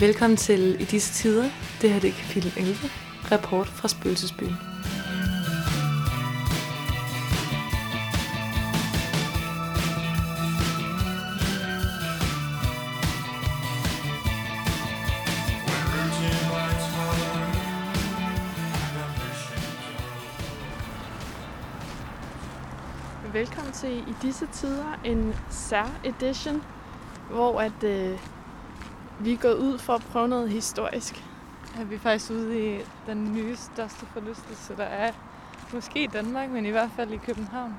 Velkommen til I disse tider. Det her det er kapitel 11. Rapport fra Spøgelsesbyen. Velkommen til i disse tider en sær edition, hvor at øh, vi er gået ud for at prøve noget historisk. Ja, vi er faktisk ude i den nye største forlystelse, der er. Måske i Danmark, men i hvert fald i København.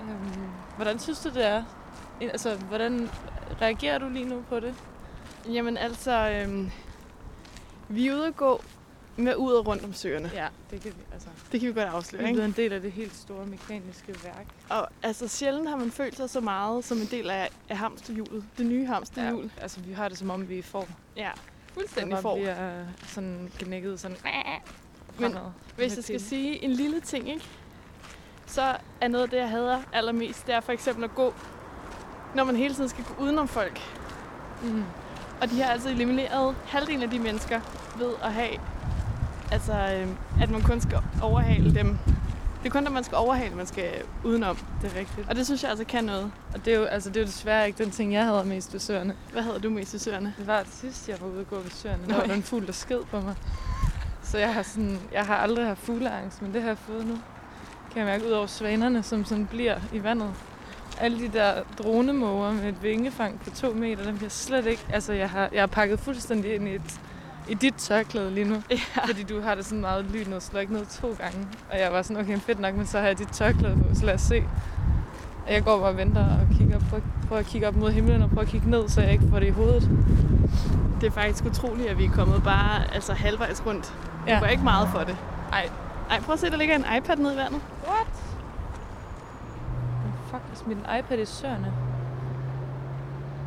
Øhm, hvordan synes du, det er? Altså, hvordan reagerer du lige nu på det? Jamen altså, øh, vi er ude at gå med ud og rundt om søerne. Ja, det kan vi, altså. Det kan vi godt Vi afsløre, er ikke? blevet en del af det helt store mekaniske værk. Og altså, sjældent har man følt sig så meget som en del af, af hamsterhjulet. Det nye hamsterhjul. altså, vi har det som om, vi får. Ja, fuldstændig bare for. bliver sådan gnækket sådan... Men fremad. Hvis jeg skal sige en lille ting, ikke? så er noget af det, jeg hader allermest, det er for eksempel at gå, når man hele tiden skal gå udenom folk. Mm. Og de har altså elimineret halvdelen af de mennesker ved at have, altså, øh, at man kun skal overhale dem. Det er kun, når man skal overhale, man skal udenom. Det er rigtigt. Og det synes jeg altså kan noget. Og det er jo, altså, det er jo desværre ikke den ting, jeg havde mest ved søerne. Hvad hedder du mest i søerne? Det var det sidste, jeg var ude og gå ved søerne. Der var en fugl, der sked på mig. Så jeg har, sådan, jeg har aldrig haft fugleangst, men det har jeg fået nu. Kan jeg mærke ud over svanerne, som sådan bliver i vandet. Alle de der dronemåger med et vingefang på to meter, dem kan jeg slet ikke... Altså, jeg har, jeg har pakket fuldstændig ind i, et, i dit tørklæde lige nu. Ja. Fordi du har det sådan meget lyn og slår ikke ned to gange. Og jeg var sådan, okay, fedt nok, men så har jeg dit tørklæde på, så lad os se. Og jeg går bare og venter og kigger på, prøver at kigge op mod himlen og prøver at kigge ned, så jeg ikke får det i hovedet. Det er faktisk utroligt, at vi er kommet bare altså, halvvejs rundt. Ja. Du ikke meget for det. Ej. Ej, prøv at se, der ligger en iPad nede i vandet. What? Fuck, jeg smidt en iPad i søerne.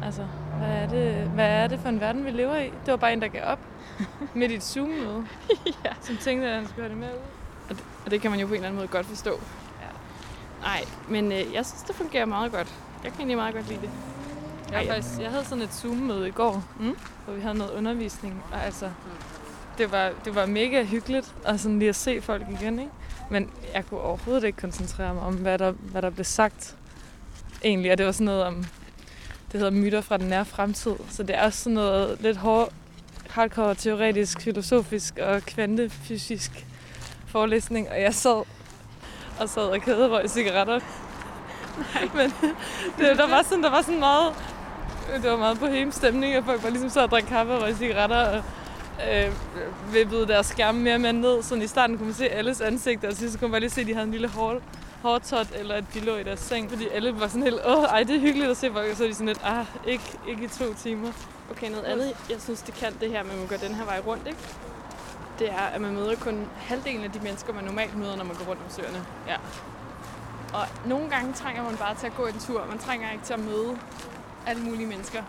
Altså, hvad er, det, hvad er det for en verden, vi lever i? Det var bare en, der gav op midt i et Zoom-møde. ja. Som tænkte, at han skulle have det med ud. Og det kan man jo på en eller anden måde godt forstå. Ja. Nej, men øh, jeg synes, det fungerer meget godt. Jeg kan egentlig meget godt lide det. Jeg, Ej, faktisk, jeg havde sådan et Zoom-møde i går, Mm. hvor vi havde noget undervisning. Og altså, det var, det var mega hyggeligt at sådan lige at se folk igen, ikke? Men jeg kunne overhovedet ikke koncentrere mig om, hvad der, hvad der blev sagt egentlig. Og det var sådan noget om, det hedder myter fra den nære fremtid. Så det er også sådan noget lidt hård, hardcore teoretisk, filosofisk og kvantefysisk forelæsning. Og jeg sad og sad og kæderøg cigaretter. Nej. Men det, der, var sådan, der var sådan meget, det var meget bohem stemning, og folk var ligesom så at drikke kaffe og røg cigaretter, og øh, vippede deres skærme mere og mere ned. Så i starten kunne man se alles ansigter, og så kunne man bare lige se, at de havde en lille hår, hårtot, eller at de lå i deres seng, fordi alle var sådan helt, åh, ej, det er hyggeligt at se folk, og så er de sådan lidt, ah, ikke, ikke i to timer. Okay, noget andet, jeg synes, det kan det her man går den her vej rundt, ikke? Det er, at man møder kun halvdelen af de mennesker, man normalt møder, når man går rundt om søerne. Ja. Og nogle gange trænger man bare til at gå en tur. Man trænger ikke til at møde alle mulige mennesker.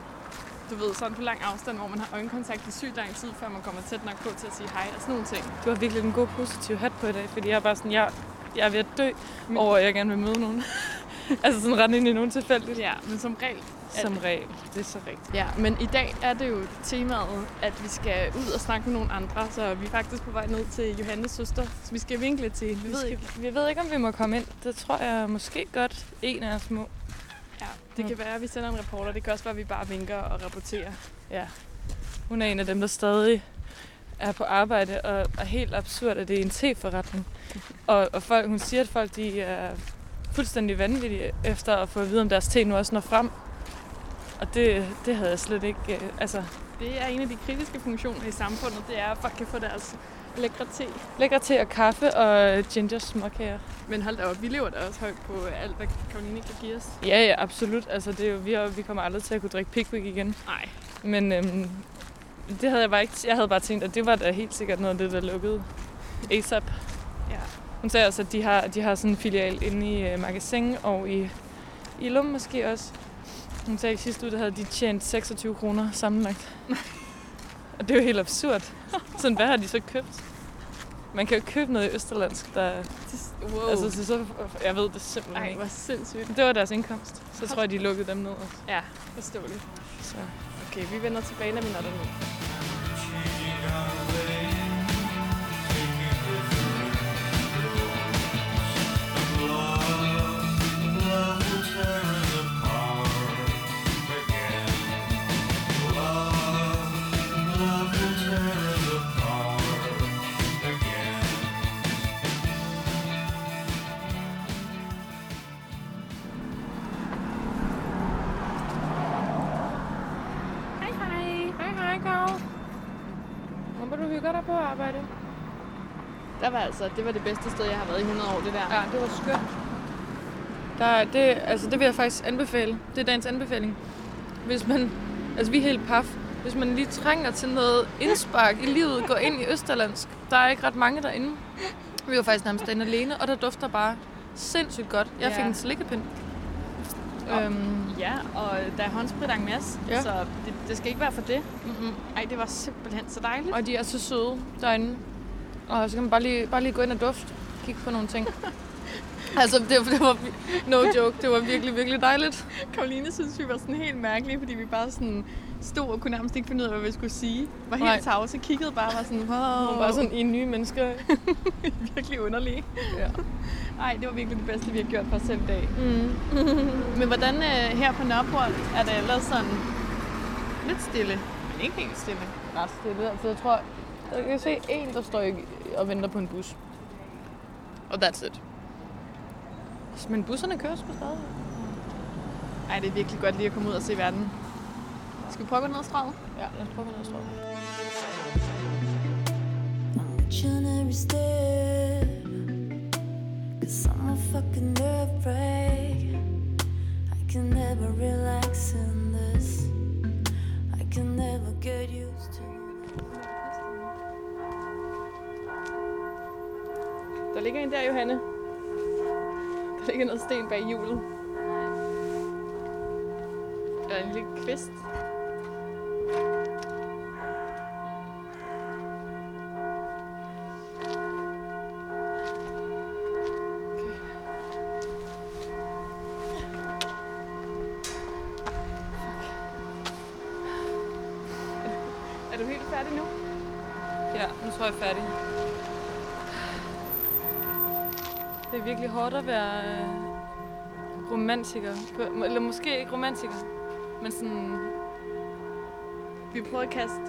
Du ved, sådan på lang afstand, hvor man har øjenkontakt i sygt lang tid, før man kommer tæt nok på til at sige hej og sådan nogle ting. Du har virkelig en god positiv hat på i dag, fordi jeg er bare sådan, jeg, jeg er ved at dø over, at jeg gerne vil møde nogen. altså sådan rende ind i nogen tilfældigt. Ja, men som regel Som regel. Det er så rigtigt. Ja, men i dag er det jo temaet, at vi skal ud og snakke med nogle andre, så vi er faktisk på vej ned til Johannes søster, så vi skal vinkle til hende. Vi, Vi ved ikke. vi ved ikke, om vi må komme ind. Det tror jeg måske godt en af os må. Ja, det kan være, at vi sender en reporter. Det kan også være, at vi bare vinker og rapporterer. Ja. Hun er en af dem, der stadig er på arbejde, og er helt absurd, at det er en teforretning. og, og folk, hun siger, at folk de er fuldstændig vanvittige efter at få at vide, om deres te nu også når frem. Og det, det havde jeg slet ikke... øh, Altså, Det er en af de kritiske funktioner i samfundet, det er, at folk kan få deres lækre te. lækker te og kaffe og ginger småkager. Men hold da op, vi lever da også højt på alt, hvad Karoline kan give os. Ja, ja, absolut. Altså, det er jo, vi, har, vi kommer aldrig til at kunne drikke Pickwick igen. Nej, Men øhm, det havde jeg bare ikke... Jeg havde bare tænkt, at det var da helt sikkert noget af det, der lukkede ASAP. ja. Hun sagde også, at de har, de har sådan en filial inde i uh, Magasin og i, i Lum måske også. Hun sagde, at i sidste uge der havde de tjent 26 kroner sammenlagt. og det er jo helt absurd. Sådan, hvad har de så købt? Man kan jo købe noget i Østerlandsk, der... Wow. Altså, så, så, jeg ved det simpelthen Ej, ikke. hvor sindssygt. Det var deres indkomst. Så tror jeg, de lukkede dem ned også. Ja, forståeligt. Så. Okay, vi vender tilbage, når vi når derned. Altså, det var det bedste sted, jeg har været i 100 år, det der. Ja, det var skønt. Der, det, altså, det vil jeg faktisk anbefale. Det er dagens anbefaling. Hvis man, altså vi er helt paf. Hvis man lige trænger til noget indspark i livet, gå ind i Østerlandsk. Der er ikke ret mange derinde. Vi var faktisk nærmest derinde alene, og der dufter bare sindssygt godt. Jeg fik Ja. en slikkepind. Og- Øhm, Ja, og der er håndsprit en masse, Ja. så det, det skal ikke være for det. mm-mm. Ej, det var simpelthen så dejligt. Og de er så søde derinde. Og så kan man bare lige, bare lige gå ind og dufte. Kigge på nogle ting. altså, det, det var no joke. Det var virkelig, virkelig dejligt. Karoline synes, vi var sådan helt mærkelige, fordi vi bare sådan stod og kunne nærmest ikke finde ud af, hvad vi skulle sige. Var helt Nej. tavse, kiggede bare var sådan, wow, Og bare sådan, I er nye mennesker. virkelig underlige. Ja. Ej, det var virkelig det bedste, vi har gjort for os selv i dag. Mm. Men hvordan øh, her på Nørreport er det ellers sådan lidt stille, men ikke helt stille. Ret stille. Altså, jeg tror, jeg kan se en, der står og venter på en bus. Og that's it. Men busserne kører sgu stadig. Ej, det er virkelig godt lige at komme ud og se verden. Skal vi prøve at gå ned ad strøget? Ja, lad os prøve at gå ned ad watching every step Cause I'm a fucking nerve break I can never relax in this I can never get used to ligger en der, Johanne. Der ligger noget sten bag hjulet. Der er en lille kvist. Er du helt færdig nu? Ja, nu tror jeg, jeg er færdig. Det er virkelig hårdt at være øh, romantiker. Eller måske ikke romantiker, men sådan... Vi prøver at kaste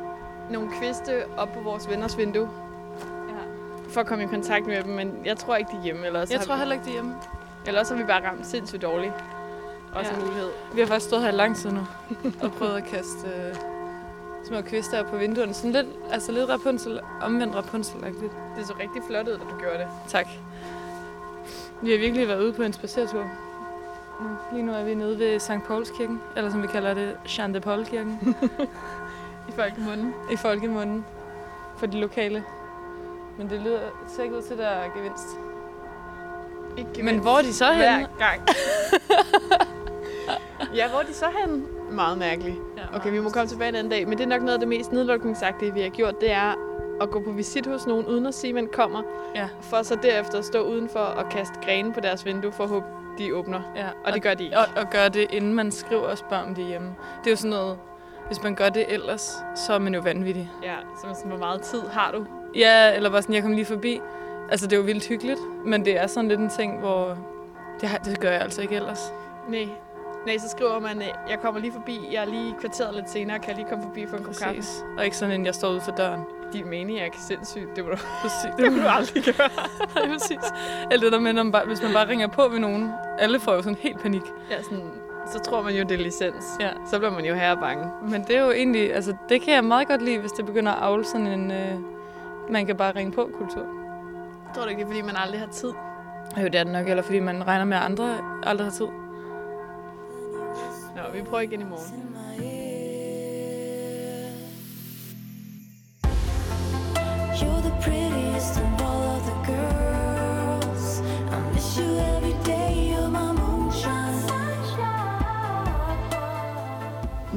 nogle kviste op på vores venners vindue, Ja. for at komme i kontakt med dem, men jeg tror ikke, de er hjemme. Eller også Jeg tror vi, heller ikke, det er hjemme. Eller også har vi bare ramt sindssygt dårligt. Også Ja. en mulighed. Vi har faktisk stået her i lang tid nu og prøvet at kaste øh, små kvister op på vinduerne. Sådan lidt, altså lidt Rapunzel, omvendt Rapunzel-agtigt. Det så rigtig flot ud, da du gjorde det. Tak. Vi har virkelig været ude på en spacertur. Lige nu er vi nede ved St. Pauls kirken, eller som vi kalder det, Jean de Paul kirken, I folkemunden. i folkemunden for de lokale. Men det lyder ser ikke ud til, at der er gevinst. Ikke Men hvor er de så hver henne? gang. ja, hvor er de så henne? Meget mærkeligt. Okay, vi må komme tilbage en anden dag, men det er nok noget af det mest nedlukningsagtige, vi har gjort, det er at gå på visit hos nogen, uden at sige, at man kommer. Ja. For så derefter at stå udenfor og kaste grene på deres vindue, for at håbe, de åbner. Ja, Og det gør de ikke. Og, og gøre det, inden man skriver og spørger om det hjemme. Det er jo sådan noget, hvis man gør det ellers, så er man jo vanvittig. Ja, så er man sådan, hvor meget tid har du? Ja, eller bare sådan, jeg kom lige forbi. Altså, det er jo vildt hyggeligt, men det er sådan lidt en ting, hvor det, det gør jeg altså ikke ellers. Nej. Nej, så skriver man, jeg kommer lige forbi, jeg er lige kvarteret lidt senere, kan jeg lige komme forbi for en kop kaffe? Og ikke sådan, en jeg står ude for døren. Din mening er sindssygt, det må du, Præcis. det må du aldrig gøre. Nej, præcis. Eller det der med, man bare, hvis man bare ringer på ved nogen. Alle får jo sådan helt panik. Ja, sådan, så tror man jo, det er licens. Ja. Så bliver man jo herre bange. Men det er jo egentlig, altså det kan jeg meget godt lide, hvis det begynder at avle sådan en, øh, man kan bare ringe på kultur. Jeg tror du ikke, det er, fordi man aldrig har tid? Jo, det er det nok, eller fordi man regner med, at andre aldrig har tid. Nå, vi prøver igen i morgen.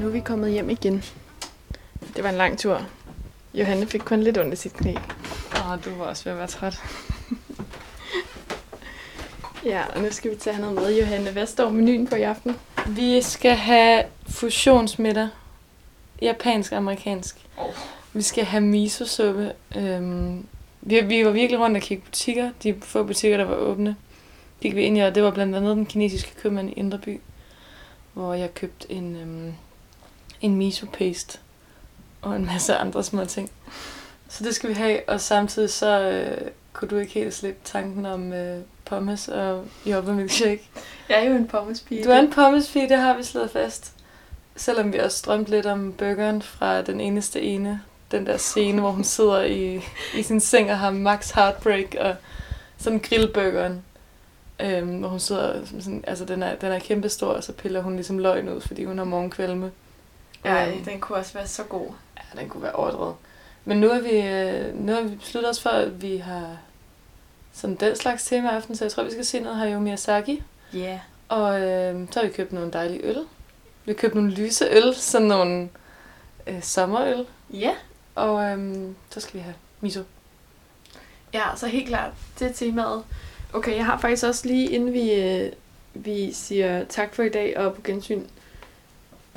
Nu er vi kommet hjem igen. Det var en lang tur. Johanne fik kun lidt ondt i sit knæ. Åh, du var også ved at være træt. Ja, og nu skal vi have noget med, Johanne. Hvad står menuen på i aften? Vi skal have fusionsmiddag. Japansk og amerikansk. Oh. Vi skal have miso-suppe. Øhm, vi, vi var virkelig rundt og kigge butikker. De få butikker, der var åbne, gik vi ind i, og det var blandt andet den kinesiske købmand i Indre By, hvor jeg købte en, øhm, en miso-paste og en masse andre små ting. Så det skal vi have, og samtidig så øh, kunne du ikke helt slippe tanken om øh, pommes og jordbærmilkshake. Jeg er jo en pommespige. Du er en pommespige, det har vi slået fast. Selvom vi også drømte lidt om burgeren fra den eneste ene, den der scene, hvor hun sidder i, i sin seng og har max heartbreak og sådan grillburgeren. Øhm, hvor hun sidder, sådan, altså den er, den er kæmpestor, og så piller hun ligesom løgn ud, fordi hun har morgenkvalme. Ej, Øhm, den kunne også være så god. Ja, den kunne være overdrevet. Men nu har vi, øh, nu har vi besluttet os for, at vi har sådan den slags tema aften, så jeg tror, vi skal se noget Hayao Miyazaki. Ja. Yeah. Og øh, så har vi købt nogle dejlige øl. Vi har købt nogle lyse øl, sådan nogle øh, sommerøl. Ja. Og øh, så skal vi have miso. Ja, så helt klart, det er temaet. Okay, jeg har faktisk også lige, inden vi, øh, vi siger tak for i dag og på gensyn,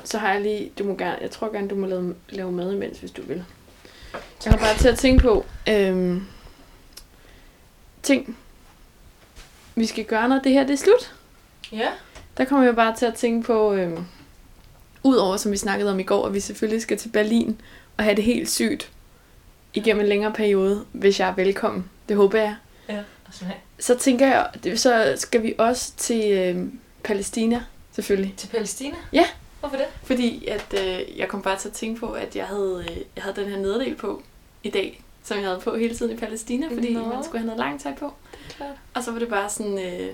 så har jeg lige, du må gerne, jeg tror gerne, du må lave, lave mad imens, hvis du vil. Jeg har bare til at tænke på, øhm, ting, vi skal gøre, når det her det er slut. Ja. Der kommer jeg bare til at tænke på, øhm, udover som vi snakkede om i går, at vi selvfølgelig skal til Berlin og have det helt sygt igennem en længere periode, hvis jeg er velkommen. Det håber jeg. Ja, her. Så tænker jeg, så skal vi også til øh, Palæstina, selvfølgelig. Til Palæstina? Ja. Hvorfor det? Fordi at, øh, jeg kom bare til at tænke på, at jeg havde, øh, jeg havde den her nederdel på i dag, som jeg havde på hele tiden i Palæstina, fordi Nå. man skulle have noget langt tøj på. Og så var det bare sådan øh,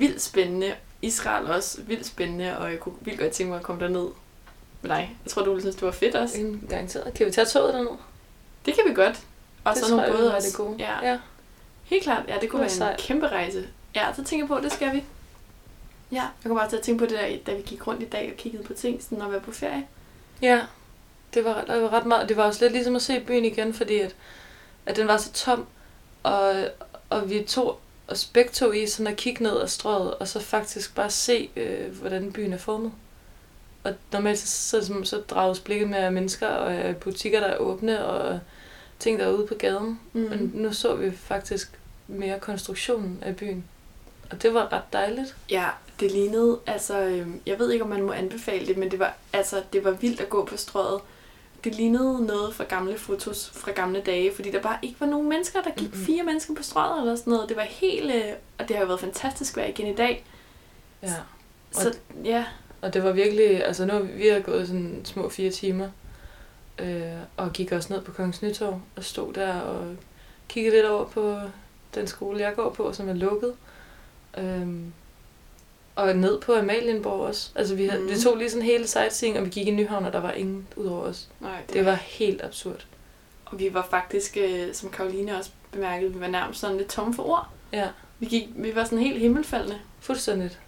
vildt spændende. Israel også vildt spændende, og jeg kunne vildt godt tænke mig at komme derned med dig. Jeg tror, du ville synes, det var fedt også. Garanteret. Kan vi tage toget derned? Det kan vi godt. Og Det så nogle både også. det gode. Ja, ja. helt klart. Ja, det kunne Det være en sejt. kæmpe rejse. Ja, så tænker jeg på, det skal vi. Ja, jeg kommer bare til at tænke på det der, da vi gik rundt i dag og kiggede på ting, sådan at være på ferie. Ja, det var, det var ret meget. Det var også lidt ligesom at se byen igen, fordi at, at den var så tom, og, og vi tog begge to i sådan at kigge ned ad strøget, og så faktisk bare se, øh, hvordan byen er formet. Og normalt så, så, så, så drages blikket med mennesker og af butikker, der er åbne, og ting, der er ude på gaden. Mm. Men nu så vi faktisk mere konstruktionen af byen. Og det var ret dejligt. Ja, det lignede, altså, øh, jeg ved ikke, om man må anbefale det, men det var, altså, det var vildt at gå på strøget. Det lignede noget fra gamle fotos fra gamle dage, fordi der bare ikke var nogen mennesker. Der gik Mhm. fire mennesker på strøget eller sådan noget. Det var helt, øh, og det har jo været fantastisk vejr igen i dag. Ja. Så ja, Og det var virkelig, altså nu har vi, vi har gået sådan små fire timer, øh, og gik også ned på Kongens Nytorv og stod der og kiggede lidt over på den skole, jeg går på, som er lukket. Øhm, og ned på Amalienborg også. Altså vi, havde, Mhm. vi tog lige sådan hele sightseeing, og vi gik i Nyhavn, og der var ingen ud over os. nej, det, Det var helt absurd. Og vi var faktisk, øh, som Karoline også bemærkede, vi var nærmest sådan lidt tomme for ord. Ja, Vi, gik, vi var sådan helt himmelfaldende. fuldstændigt.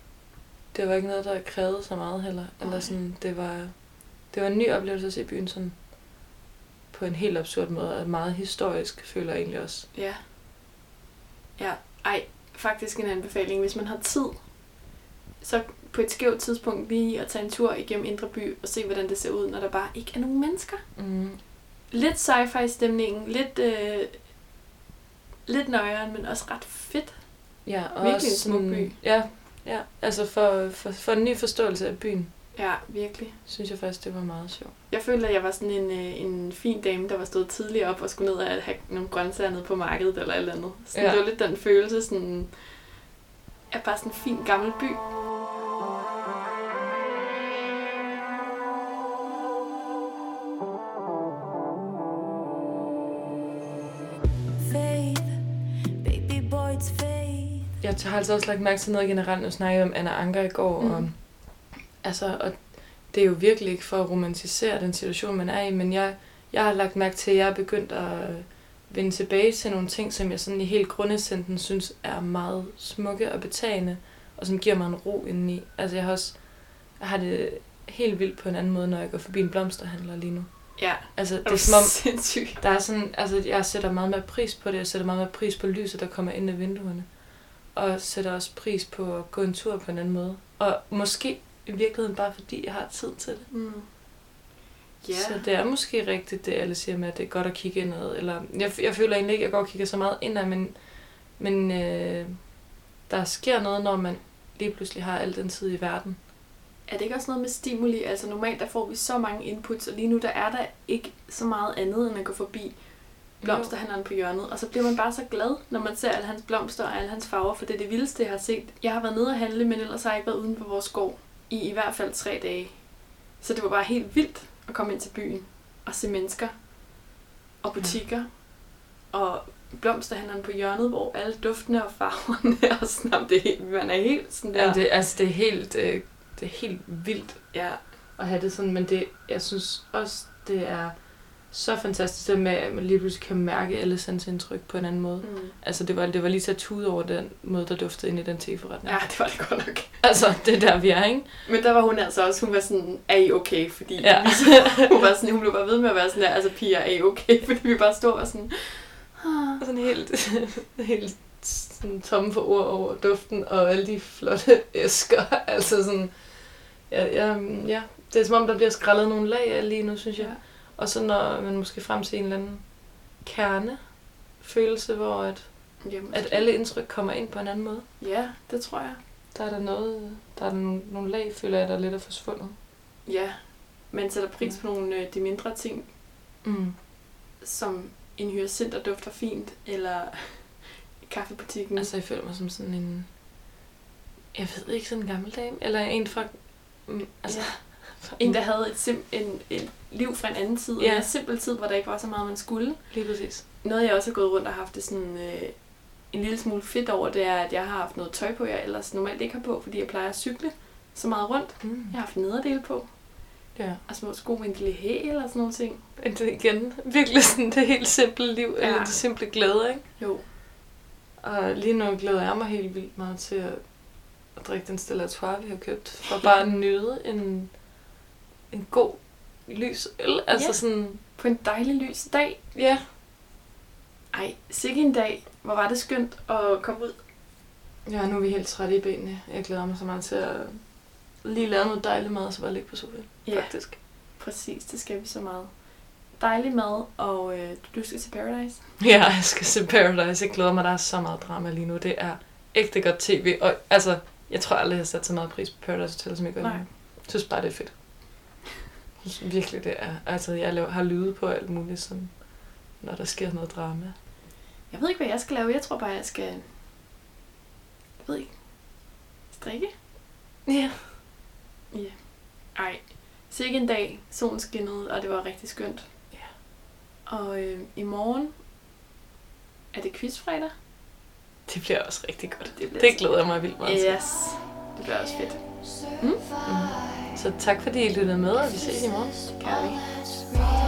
Det var ikke noget, der krævede så meget heller. Eller Nej. sådan, det var, det var en ny oplevelse at se byen sådan på en helt absurd måde, og meget historisk, føler jeg egentlig også. Ja. Ja, ej, faktisk en anbefaling. Hvis man har tid, så på et skævt tidspunkt lige at tage en tur igennem Indre By og se, hvordan det ser ud, når der bare ikke er nogen mennesker. Mm. Lidt sci-fi stemningen, lidt, øh, lidt nøjeren, men også ret fedt. Ja, og Virkelig også en smuk by. Ja, ja, altså for, for, for en ny forståelse af byen, Ja, virkelig. synes jeg faktisk, det var meget sjovt. Jeg følte, at jeg var sådan en, øh, en fin dame, der var stået tidligere op og skulle ned og have nogle grøntsager nede på markedet eller et eller andet. Sådan, Ja. Det var lidt den følelse, sådan, er bare sådan en fin gammel by. Jeg har altså også lagt mærke til noget generelt, nu snakkede jeg om Anna Anker i går, mm. og, altså, og det er jo virkelig ikke for at romantisere den situation, man er i, men jeg, jeg har lagt mærke til, at jeg er begyndt at vende tilbage til nogle ting, som jeg sådan i helt grundescenten synes er meget smukke og betagende, og som giver mig en ro indeni. Altså jeg har også jeg har det helt vildt på en anden måde, når jeg går forbi en blomsterhandler lige nu. Ja, Altså, er det er du som om, sindssyg. der er sådan, altså jeg sætter meget mere pris på det, jeg sætter meget mere pris på lyset, der kommer ind ad vinduerne. Og sætter også pris på at gå en tur på en anden måde. Og måske i virkeligheden bare fordi jeg har tid til det. Mm. Ja. Så det er måske rigtigt, det alle siger med, at det er godt at kigge indad. Eller, jeg, jeg føler egentlig ikke, at jeg går og kigger så meget indad, men, men øh, der sker noget, når man lige pludselig har al den tid i verden. Er det ikke også noget med stimuli? Altså normalt der får vi så mange inputs, og lige nu der er der ikke så meget andet, end at gå forbi blomsterhandleren på hjørnet. Og så bliver man bare så glad, når man ser alle hans blomster og alle hans farver, for det er det vildeste, jeg har set. Jeg har været nede og handle, men ellers har jeg ikke været uden på vores gård i i hvert fald tre dage. Så det var bare helt vildt at komme ind til byen. at se mennesker og butikker og blomsterhandleren på hjørnet, hvor alle duftene og farverne er sådan, jamen, det er helt, man er helt sådan der. Ja, det, altså, det er helt, øh, det er helt vildt ja, at have det sådan, men det, jeg synes også, det er så fantastisk, det med, at man lige pludselig kan mærke alle sansindtryk på en anden måde. mm. Altså, det var, det var lige så tude over den måde, der duftede ind i den teforretning. ja, det var det godt nok. Altså, det er der, vi er, ikke? Men der var hun altså også, hun var sådan, er I okay? Fordi Ja. hun, var sådan, hun blev bare ved med at være sådan der, altså piger, er I okay? Fordi vi bare stod og sådan, "Ah." Sådan helt, helt sådan tomme for ord over duften og alle de flotte æsker. Altså sådan, ja, ja, ja, det er som om, der bliver skrællet nogle lag af lige nu, synes jeg. Ja. Og så når man måske frem til en eller anden kerne følelse, hvor at, Jamen, at alle indtryk kommer ind på en anden måde. Ja, det tror jeg. Der er der noget, der er der nogle, nogle lag, føler jeg, der lidt er forsvundet. Ja, man sætter pris på nogle af de mindre ting, Mm. som en hyacinth, der dufter fint, eller kaffebutikken. Altså, jeg føler mig som sådan en, jeg ved ikke, sådan en gammel dame, eller en fra, mm, altså, Ja. En, der havde et, sim- en, en liv fra en anden tid, Ja. en simpel tid, hvor der ikke var så meget, man skulle. lige præcis. Noget, jeg også har gået rundt og haft det sådan, øh, en lille smule fedt over, det er, at jeg har haft noget tøj på, jeg ellers normalt ikke har på, fordi jeg plejer at cykle så meget rundt. Mm. Jeg har haft nederdel på, Ja. og små sko med en lille hæl og sådan nogle ting. Men det igen virkelig sådan det helt simple liv, ja. Eller det simple glæde, ikke? Jo. Og lige nu glæder jeg mig helt vildt meget til at, at drikke den Artois, vi har købt. For bare at nyde en, en god lys øl. Altså Ja. sådan, På en dejlig lys dag. ja. Ej, sikke en dag. Hvor var det skønt at komme ud. Ja, nu er vi helt trætte i benene. Jeg glæder mig så meget til at lige lave noget dejligt mad, og så bare ligge på sofaen. Ja, Faktisk. præcis. Det skal vi så meget. Dejlig mad, og øh, du skal til Paradise. Ja, jeg skal se Paradise. Jeg glæder mig, der er så meget drama lige nu. Det er ægte godt tv. Og altså, jeg tror aldrig, jeg har sat så meget pris på Paradise Hotel, som jeg gør nu. Nej. Jeg synes bare, det er fedt. Synes virkelig, det er. Altså, jeg laver, har lydet på alt muligt, sådan, når der sker noget drama. Jeg ved ikke, hvad jeg skal lave. Jeg tror bare, jeg skal... Jeg ved ikke. Strikke? Ja. Ja. Ej. Sikke en dag. Solen skinnede, og det var rigtig skønt. Ja. Og øh, i morgen er det quizfredag. Det bliver også rigtig godt. Det, Det glæder jeg mig vildt meget. Yes. Det bliver også fedt. Så tak fordi I lyttede med, og vi ses i morgen. Let's